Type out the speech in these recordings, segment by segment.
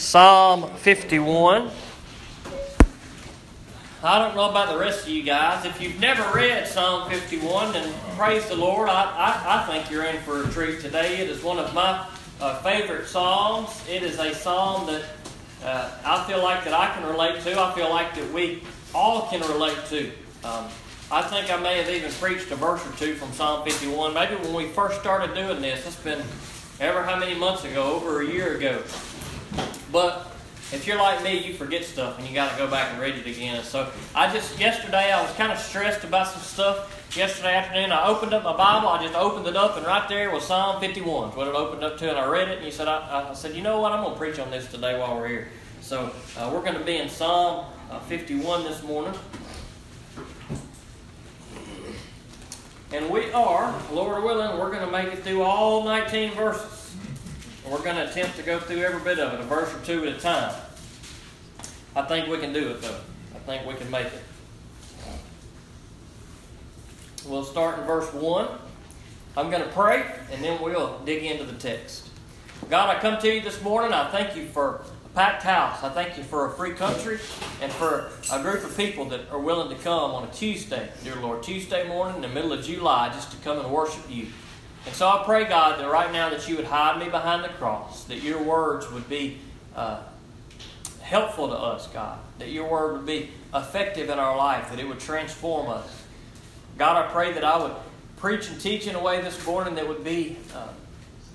Psalm 51. I don't know about the rest of you guys. If you've never read Psalm 51, then praise the Lord. I, I, I think you're in for a treat today. It is one of my uh, favorite psalms. It is a psalm that uh, I feel like that I can relate to. I feel like that we all can relate to. Um, I think I may have even preached a verse or two from Psalm 51. Maybe when we first started doing this, it's been ever how many months ago, over a year ago. But if you're like me, you forget stuff and you got to go back and read it again. So I just, yesterday, I was kind of stressed about some stuff. Yesterday afternoon, I opened up my Bible. I just opened it up, and right there was Psalm 51. what it opened up to, and I read it. And you said, I, I said, you know what? I'm going to preach on this today while we're here. So uh, we're going to be in Psalm uh, 51 this morning. And we are, Lord willing, we're going to make it through all 19 verses. We're going to attempt to go through every bit of it, a verse or two at a time. I think we can do it, though. I think we can make it. We'll start in verse 1. I'm going to pray, and then we'll dig into the text. God, I come to you this morning. I thank you for a packed house. I thank you for a free country and for a group of people that are willing to come on a Tuesday, dear Lord, Tuesday morning in the middle of July just to come and worship you. And so I pray, God, that right now that you would hide me behind the cross, that your words would be uh, helpful to us, God, that your word would be effective in our life, that it would transform us. God, I pray that I would preach and teach in a way this morning that would be uh,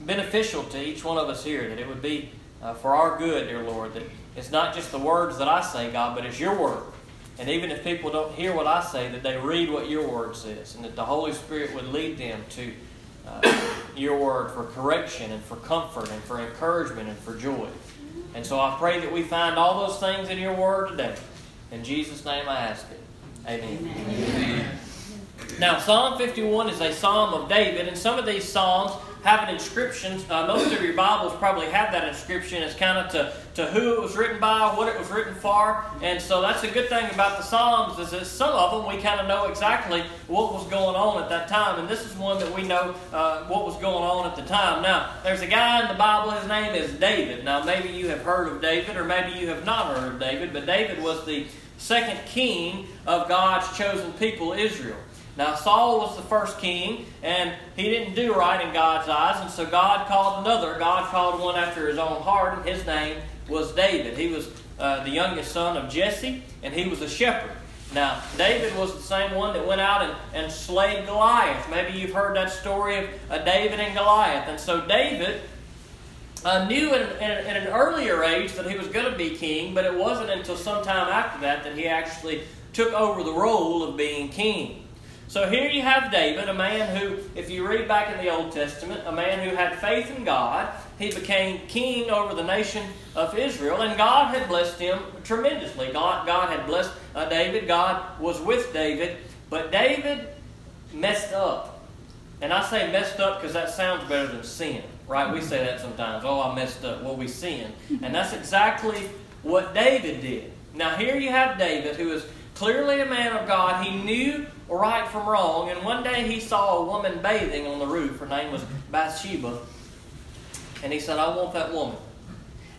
beneficial to each one of us here, that it would be uh, for our good, dear Lord, that it's not just the words that I say, God, but it's your word. And even if people don't hear what I say, that they read what your word says, and that the Holy Spirit would lead them to uh, your word for correction and for comfort and for encouragement and for joy. And so I pray that we find all those things in your word today. In Jesus' name I ask it. Amen. Amen. Amen. Now, Psalm 51 is a psalm of David, and some of these psalms have an inscription. Uh, most of your Bibles probably have that inscription It's kind of to, to who it was written by, what it was written for. And so that's a good thing about the Psalms is that some of them we kind of know exactly what was going on at that time. And this is one that we know uh, what was going on at the time. Now, there's a guy in the Bible, his name is David. Now, maybe you have heard of David, or maybe you have not heard of David, but David was the second king of God's chosen people, Israel. Now, Saul was the first king, and he didn't do right in God's eyes, and so God called another. God called one after his own heart, and his name was David. He was uh, the youngest son of Jesse, and he was a shepherd. Now, David was the same one that went out and, and slayed Goliath. Maybe you've heard that story of uh, David and Goliath. And so, David uh, knew in, in, in, an earlier age that he was going to be king, but it wasn't until some time after that that he actually took over the role of being king. So here you have David, a man who, if you read back in the Old Testament, a man who had faith in God. He became king over the nation of Israel, and God had blessed him tremendously. God, God had blessed uh, David. God was with David. But David messed up. And I say messed up because that sounds better than sin, right? We say that sometimes. Oh, I messed up. Well, we sinned. And that's exactly what David did. Now, here you have David, who is clearly a man of God. He knew right from wrong. And one day he saw a woman bathing on the roof. Her name was Bathsheba. And he said, I want that woman.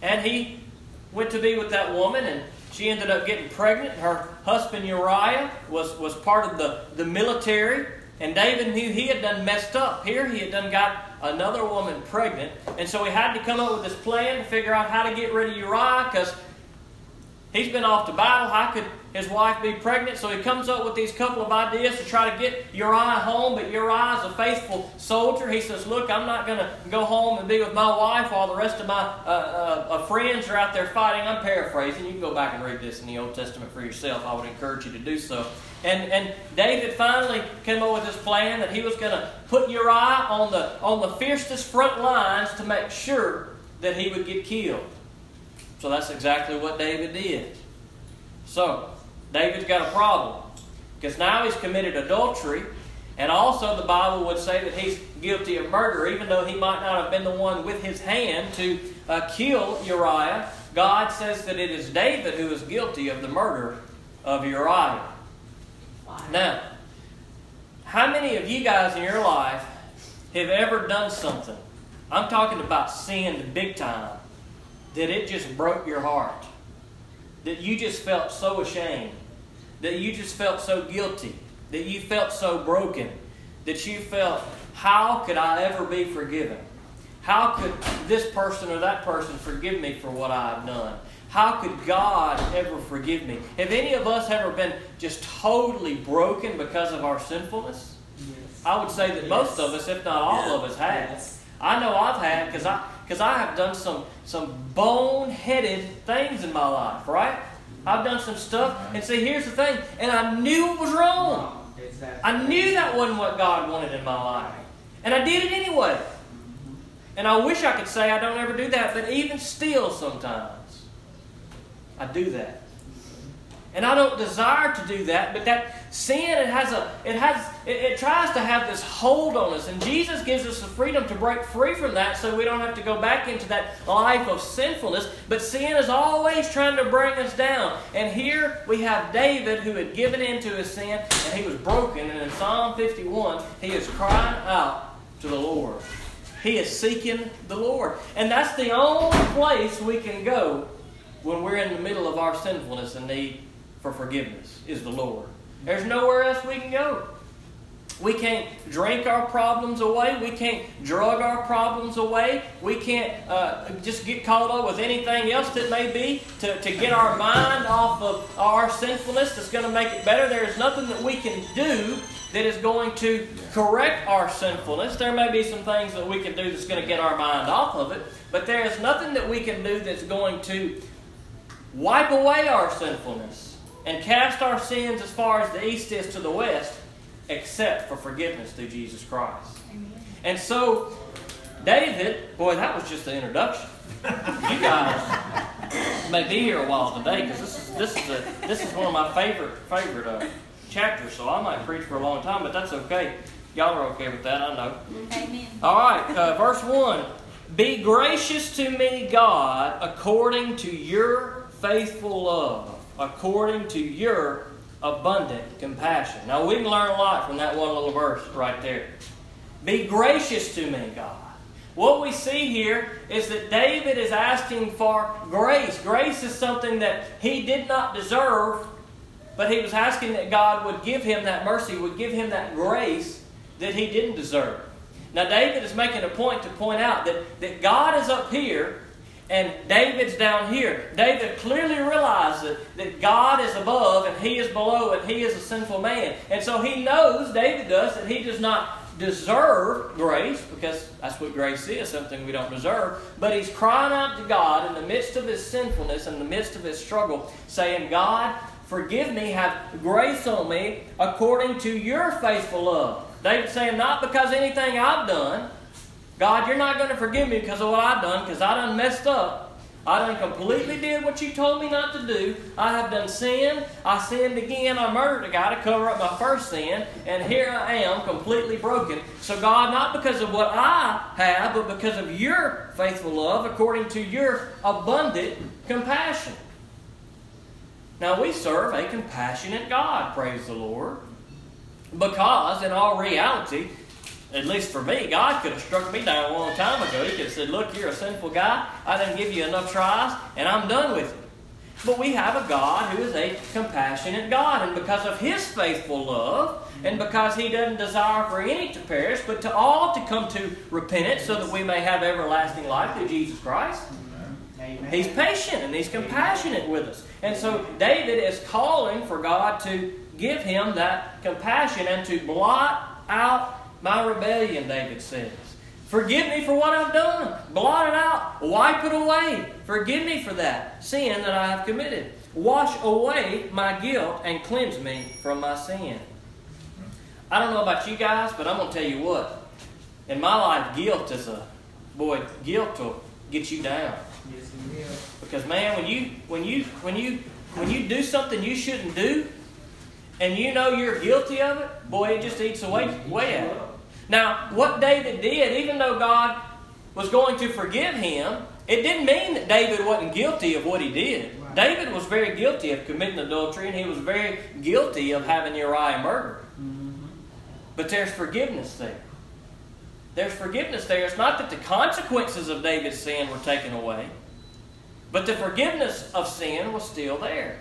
And he went to be with that woman, and she ended up getting pregnant. Her husband Uriah was, was part of the, the military. And David knew he had done messed up. Here he had done got another woman pregnant. And so he had to come up with this plan to figure out how to get rid of Uriah because he's been off to battle. How could his wife be pregnant. So he comes up with these couple of ideas to try to get Uriah home. But Uriah is a faithful soldier. He says, Look, I'm not going to go home and be with my wife while the rest of my uh, uh, friends are out there fighting. I'm paraphrasing. You can go back and read this in the Old Testament for yourself. I would encourage you to do so. And, and David finally came up with this plan that he was going to put Uriah on the, on the fiercest front lines to make sure that he would get killed. So that's exactly what David did. So, David's got a problem. Because now he's committed adultery, and also the Bible would say that he's guilty of murder, even though he might not have been the one with his hand to uh, kill Uriah. God says that it is David who is guilty of the murder of Uriah. Now, how many of you guys in your life have ever done something? I'm talking about sinned big time that it just broke your heart, that you just felt so ashamed, that you just felt so guilty, that you felt so broken, that you felt, how could I ever be forgiven? How could this person or that person forgive me for what I have done? How could God ever forgive me? Have any of us ever been just totally broken because of our sinfulness? Yes. I would say that yes. most of us, if not all of us, have. Yes. I know I've had because I because I have done some some boneheaded things in my life, right? I've done some stuff, and see, here's the thing, and I knew it was wrong. I knew that wasn't what God wanted in my life, and I did it anyway. And I wish I could say I don't ever do that, but even still, sometimes I do that. And I don't desire to do that, but that sin it has a it has it, it, tries to have this hold on us. And Jesus gives us the freedom to break free from that so we don't have to go back into that life of sinfulness. But sin is always trying to bring us down. And here we have David who had given in to his sin and he was broken. And in Psalm 51, he is crying out to the Lord. He is seeking the Lord. And that's the only place we can go when we're in the middle of our sinfulness and need for forgiveness is the Lord. There's nowhere else we can go. We can't drink our problems away. We can't drug our problems away. We can't uh, just get caught up with anything else that may be to, to get our mind off of our sinfulness that's going to make it better. There is nothing that we can do that is going to correct our sinfulness. There may be some things that we can do that's going to get our mind off of it, but there is nothing that we can do that's going to wipe away our sinfulness and cast our sins as far as the east is to the west, except for forgiveness through Jesus Christ. Amen. And so, David, boy, that was just the introduction. you guys may be here a while today because this is this is a, this is one of my favorite favorite uh, chapters. So I might preach for a long time, but that's okay. Y'all are okay with that, I know. Amen. All right, uh, verse one. Be gracious to me, God, according to your faithful love according to your abundant compassion. Now, we can learn a lot from that one little verse right there. Be gracious to me, God. What we see here is that David is asking for grace. Grace is something that he did not deserve, but he was asking that God would give him that mercy, would give him that grace that he didn't deserve. Now, David is making a point to point out that, that God is up here and David's down here. David clearly realizes that God is above and he is below and he is a sinful man. And so he knows, David does, that he does not deserve grace because that's what grace is, something we don't deserve. But he's crying out to God in the midst of his sinfulness, in the midst of his struggle, saying, God, forgive me, have grace on me according to your faithful love. David saying, not because anything I've done, God, you're not going to forgive me because of what I've done, because I done messed up. I done completely did what you told me not to do. I have done sin. I sinned again. I murdered a guy to cover up my first sin. And here I am, completely broken. So, God, not because of what I have, but because of your faithful love, according to your abundant compassion. Now, we serve a compassionate God, praise the Lord. Because, in all reality, at least for me, God could have struck me down a long time ago. He could have said, Look, you're a sinful guy. I didn't give you enough tries, and I'm done with you. But we have a God who is a compassionate God. And because of His faithful love, and because He doesn't desire for any to perish, but to all to come to repentance so that we may have everlasting life through Jesus Christ, Amen. He's patient and He's compassionate with us. And so David is calling for God to give him that compassion and to blot out my rebellion, David says. Forgive me for what I've done. Blot it out. Wipe it away. Forgive me for that sin that I have committed. Wash away my guilt and cleanse me from my sin. I don't know about you guys, but I'm going to tell you what. In my life, guilt is a boy. Guilt will get you down. Yes. Because man, when you when you when you when you do something you shouldn't do, and you know you're guilty of it, boy, it just eats away away at it. Now, what David did, even though God was going to forgive him, it didn't mean that David wasn't guilty of what he did. Right. David was very guilty of committing adultery, and he was very guilty of having Uriah murdered. Mm-hmm. But there's forgiveness there. There's forgiveness there. It's not that the consequences of David's sin were taken away, But the forgiveness of sin was still there.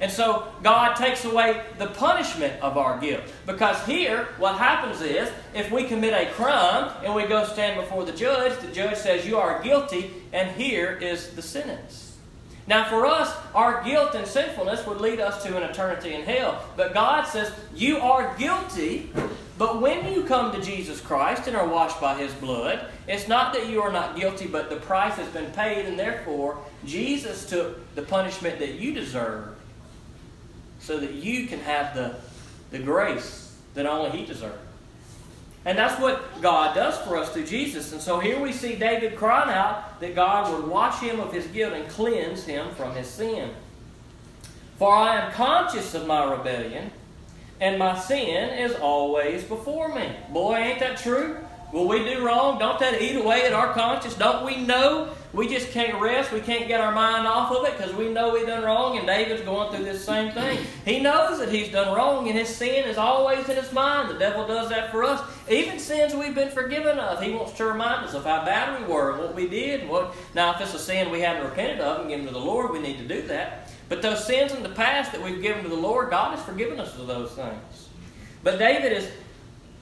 And so God takes away the punishment of our guilt. Because here, what happens is, if we commit a crime and we go stand before the judge, the judge says, You are guilty, and here is the sentence. Now, for us, our guilt and sinfulness would lead us to an eternity in hell. But God says, You are guilty, but when you come to Jesus Christ and are washed by His blood, it's not that you are not guilty, but the price has been paid, and therefore, Jesus took the punishment that you deserve so that you can have the, the grace that only He deserves. And that's what God does for us through Jesus. And so here we see David crying out that God would wash him of his guilt and cleanse him from his sin. For I am conscious of my rebellion, and my sin is always before me. Boy, ain't that true? Will we do wrong? Don't that eat away at our conscience? Don't we know we just can't rest. We can't get our mind off of it because we know we've done wrong, and David's going through this same thing. He knows that he's done wrong, and his sin is always in his mind. The devil does that for us. Even sins we've been forgiven of, he wants to remind us of how bad we were what we did. what, now, if it's a sin we haven't repented of and given to the Lord, we need to do that. But those sins in the past that we've given to the Lord, God has forgiven us of those things. But David is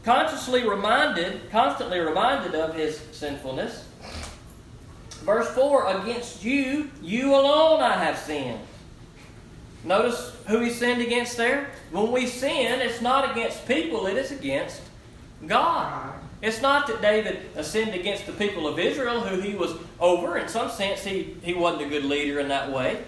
consciously reminded, constantly reminded of his sinfulness. Verse 4 Against you, you alone I have sinned. Notice who he sinned against there? When we sin, it's not against people, it is against God. It's not that David sinned against the people of Israel, who he was over. In some sense, he, he wasn't a good leader in that way.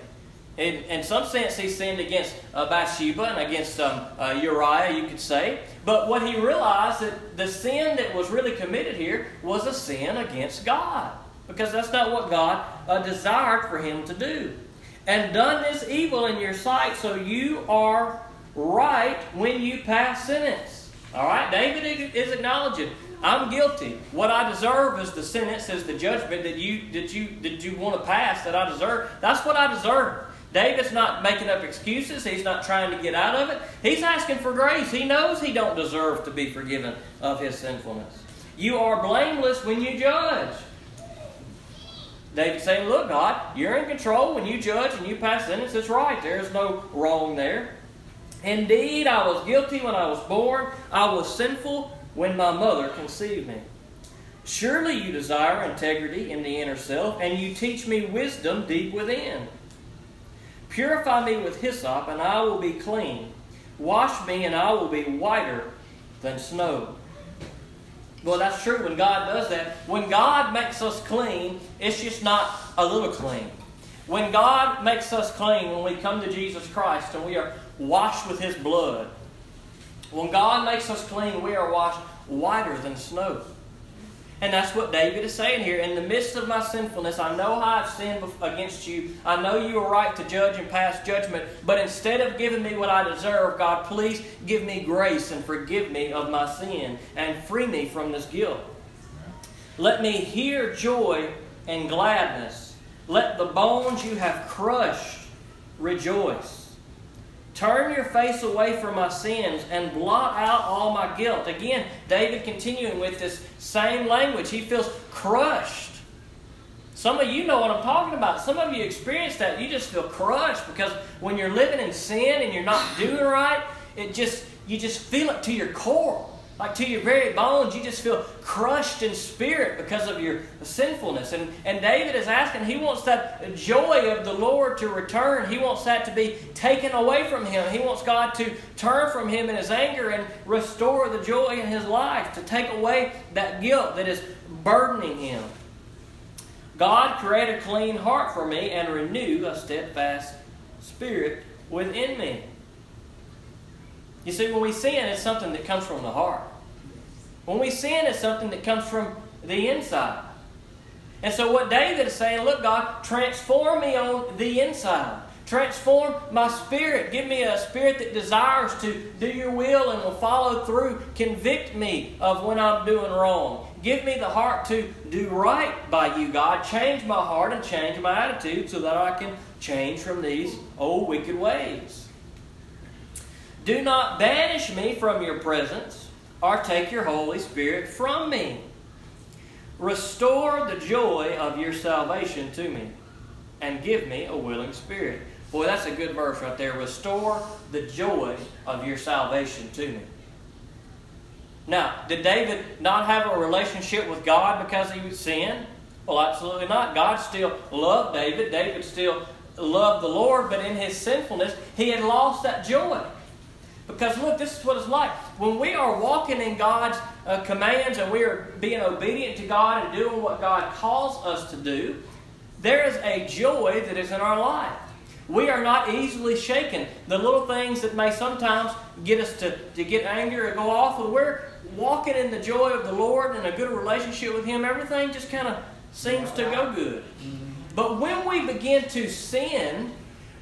In, in some sense, he sinned against uh, Bathsheba and against um, uh, Uriah, you could say. But what he realized that the sin that was really committed here was a sin against God because that's not what God uh, desired for him to do. And done this evil in your sight, so you are right when you pass sentence. All right, David is acknowledging, I'm guilty. What I deserve is the sentence, is the judgment that you that you that you want to pass that I deserve. That's what I deserve. David's not making up excuses. He's not trying to get out of it. He's asking for grace. He knows he don't deserve to be forgiven of his sinfulness. You are blameless when you judge. David saying, Look, God, you're in control when you judge and you pass sentence. It's right. There's no wrong there. Indeed, I was guilty when I was born. I was sinful when my mother conceived me. Surely you desire integrity in the inner self, and you teach me wisdom deep within. Purify me with hyssop, and I will be clean. Wash me, and I will be whiter than snow. Well, that's true when God does that. When God makes us clean, it's just not a little clean. When God makes us clean, when we come to Jesus Christ and we are washed with His blood, when God makes us clean, we are washed whiter than snow. And that's what David is saying here. In the midst of my sinfulness, I know how I've sinned against you. I know you are right to judge and pass judgment. But instead of giving me what I deserve, God, please give me grace and forgive me of my sin and free me from this guilt. Let me hear joy and gladness. Let the bones you have crushed rejoice. Turn your face away from my sins and blot out all my guilt. Again, David continuing with this same language. He feels crushed. Some of you know what I'm talking about. Some of you experience that. You just feel crushed because when you're living in sin and you're not doing right, it just you just feel it to your core like to your very bones, you just feel crushed in spirit because of your sinfulness. And, and David is asking, he wants that joy of the Lord to return. He wants that to be taken away from him. He wants God to turn from him in his anger and restore the joy in his life, to take away that guilt that is burdening him. God, create a clean heart for me and renew a steadfast spirit within me. You see, when we sin, it's something that comes from the heart. When we sin, it's something that comes from the inside. And so, what David is saying, look, God, transform me on the inside. Transform my spirit. Give me a spirit that desires to do your will and will follow through. Convict me of when I'm doing wrong. Give me the heart to do right by you, God. Change my heart and change my attitude so that I can change from these old wicked ways. Do not banish me from your presence, or take your Holy Spirit from me. Restore the joy of your salvation to me, and give me a willing spirit. Boy, that's a good verse right there. Restore the joy of your salvation to me. Now, did David not have a relationship with God because he would sinned? Well, absolutely not. God still loved David. David still loved the Lord, but in his sinfulness, he had lost that joy. Because look, this is what it's like. When we are walking in God's uh, commands and we are being obedient to God and doing what God calls us to do, there is a joy that is in our life. We are not easily shaken. The little things that may sometimes get us to, to get angry or go off, when we're walking in the joy of the Lord and a good relationship with Him, everything just kind of seems to go good. But when we begin to sin,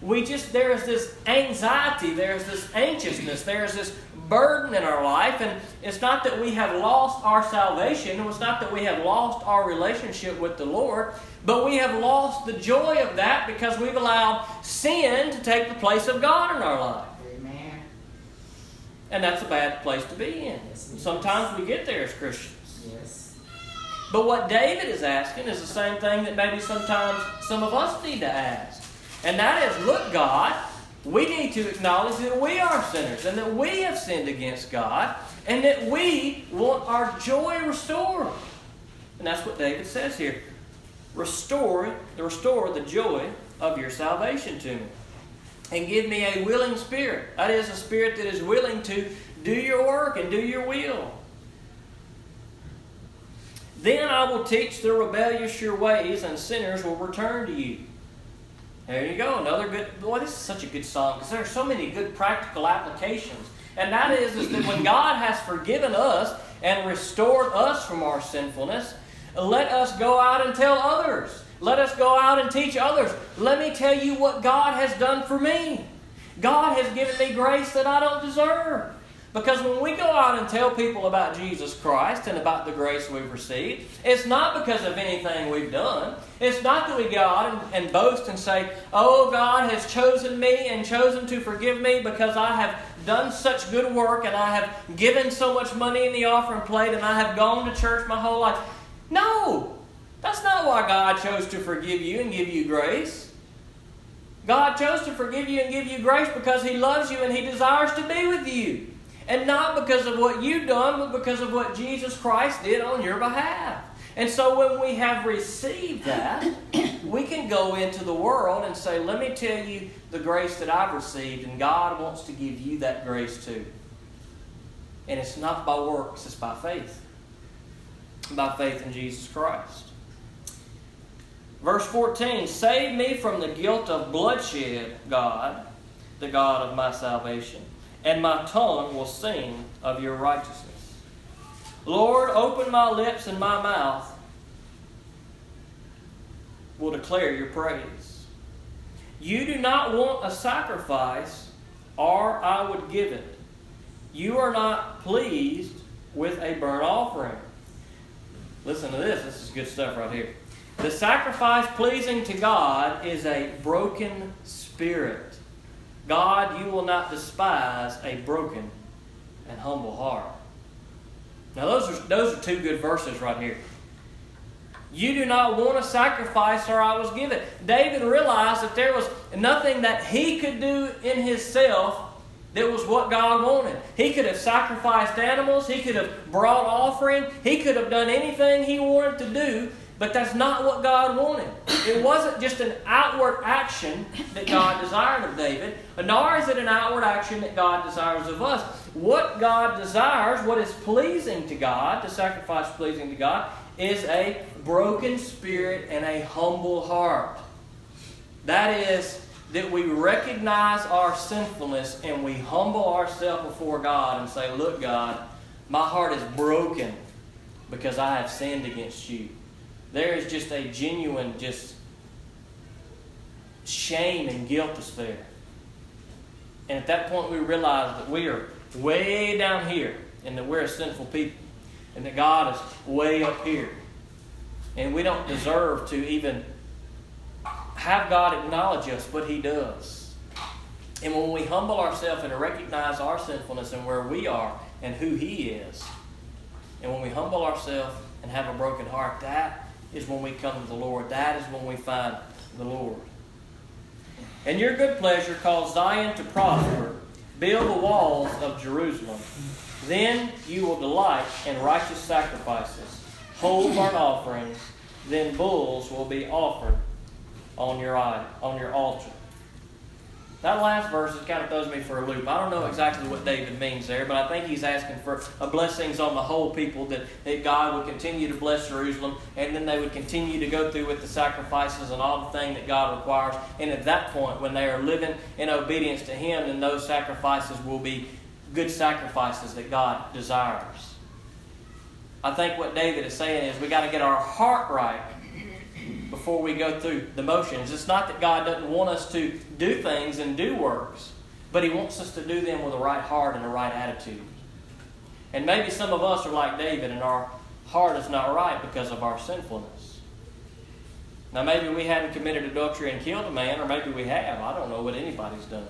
we just there is this anxiety, there's this anxiousness, there's this burden in our life, and it's not that we have lost our salvation, it's not that we have lost our relationship with the Lord, but we have lost the joy of that because we've allowed sin to take the place of God in our life. Amen. And that's a bad place to be in. Sometimes we get there as Christians. Yes. But what David is asking is the same thing that maybe sometimes some of us need to ask. And that is, look, God, we need to acknowledge that we are sinners and that we have sinned against God and that we want our joy restored. And that's what David says here restore, restore the joy of your salvation to me. And give me a willing spirit. That is, a spirit that is willing to do your work and do your will. Then I will teach the rebellious your ways, and sinners will return to you. There you go, another good. Boy, this is such a good song because there are so many good practical applications. And that is, is that when God has forgiven us and restored us from our sinfulness, let us go out and tell others. Let us go out and teach others. Let me tell you what God has done for me. God has given me grace that I don't deserve. Because when we go out and tell people about Jesus Christ and about the grace we've received, it's not because of anything we've done. It's not that we go out and, and, boast and say, Oh, God has chosen me and chosen to forgive me because I have done such good work and I have given so much money in the offering plate and I have gone to church my whole life. No! That's not why God chose to forgive you and give you grace. God chose to forgive you and give you grace because He loves you and He desires to be with you. And not because of what you've done, but because of what Jesus Christ did on your behalf. And so when we have received that, we can go into the world and say, Let me tell you the grace that I've received, and God wants to give you that grace too. And it's not by works, it's by faith. By faith in Jesus Christ. Verse 14 Save me from the guilt of bloodshed, God, the God of my salvation and my tongue will sing of your righteousness. Lord, open my lips and my mouth will declare your praise. You do not want a sacrifice, or I would give it. You are not pleased with a burnt offering. Listen to this. This is good stuff right here. The sacrifice pleasing to God is a broken spirit. God, you will not despise a broken and humble heart. Now, those are, those are two good verses right here. You do not want a sacrifice, or I was given. David realized that there was nothing that he could do in himself that was what God wanted. He could have sacrificed animals, he could have brought offering, he could have done anything he wanted to do, but that's not what God wanted. It wasn't just an outward action that God desired of David, nor is it an outward action that God desires of us. What God desires, what is pleasing to God, the sacrifice pleasing to God, is a broken spirit and a humble heart. That is, that we recognize our sinfulness and we humble ourselves before God and say, Look, God, my heart is broken because I have sinned against you there is just a genuine just shame and guilt that's there. And at that point we realize that we are way down here and that we're a sinful people and that God is way up here. And we don't deserve to even have God acknowledge us, but He does. And when we humble ourselves and recognize our sinfulness and where we are and who He is, and when we humble ourselves and have a broken heart, that is when we come to the Lord. That is when we find the Lord. And your good pleasure caused Zion to prosper. Build the walls of Jerusalem. Then you will delight in righteous sacrifices, whole burnt offerings. Then bulls will be offered on your on your altar. That last verse kind of throws me for a loop. I don't know exactly what David means there, but I think he's asking for blessings on the whole people that, that God would continue to bless Jerusalem, and then they would continue to go through with the sacrifices and all the thing that God requires. And at that point, when they are living in obedience to Him, then those sacrifices will be good sacrifices that God desires. I think what David is saying is we got to get our heart right before we go through the motions. It's not that God doesn't want us to do things and do works, but He wants us to do them with a right heart and a right attitude. And maybe some of us are like David and our heart is not right because of our sinfulness. Now, maybe we haven't committed adultery and killed a man, or maybe we have. I don't know what anybody's done.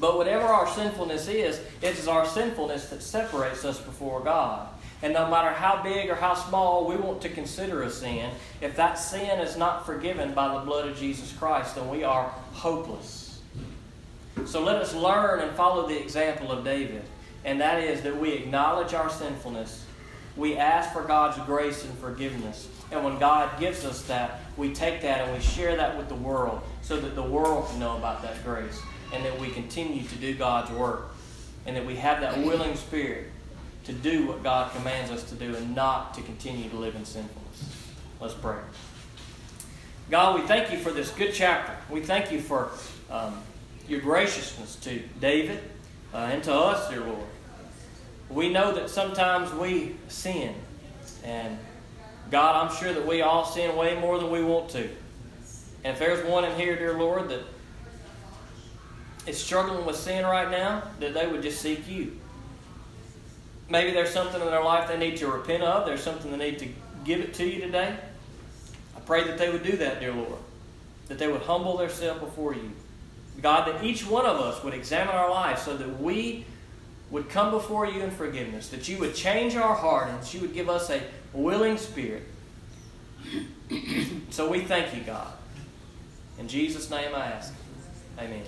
But whatever our sinfulness is, it is our sinfulness that separates us before God. And no matter how big or how small we want to consider a sin, if that sin is not forgiven by the blood of Jesus Christ, then we are hopeless. So let us learn and follow the example of David, and that is that we acknowledge our sinfulness, we ask for God's grace and forgiveness. And when God gives us that, we take that and we share that with the world so that the world can know about that grace and that we continue to do God's work and that we have that willing spirit to do what God commands us to do and not to continue to live in sinfulness. Let's pray. God, we thank you for this good chapter. We thank you for um, your graciousness to David uh, and to us, dear Lord. We know that sometimes we sin. And God, I'm sure that we all sin way more than we want to. And if there's one in here, dear Lord, that is struggling with sin right now, that they would just seek you. Maybe there's something in their life they need to repent of. There's something they need to give it to you today. I pray that they would do that, dear Lord. That they would humble themselves before you. God, that each one of us would examine our lives so that we would come before you in forgiveness. That you would change our heart and that you would give us a willing spirit. so we thank you, God. In Jesus' name I ask. Amen.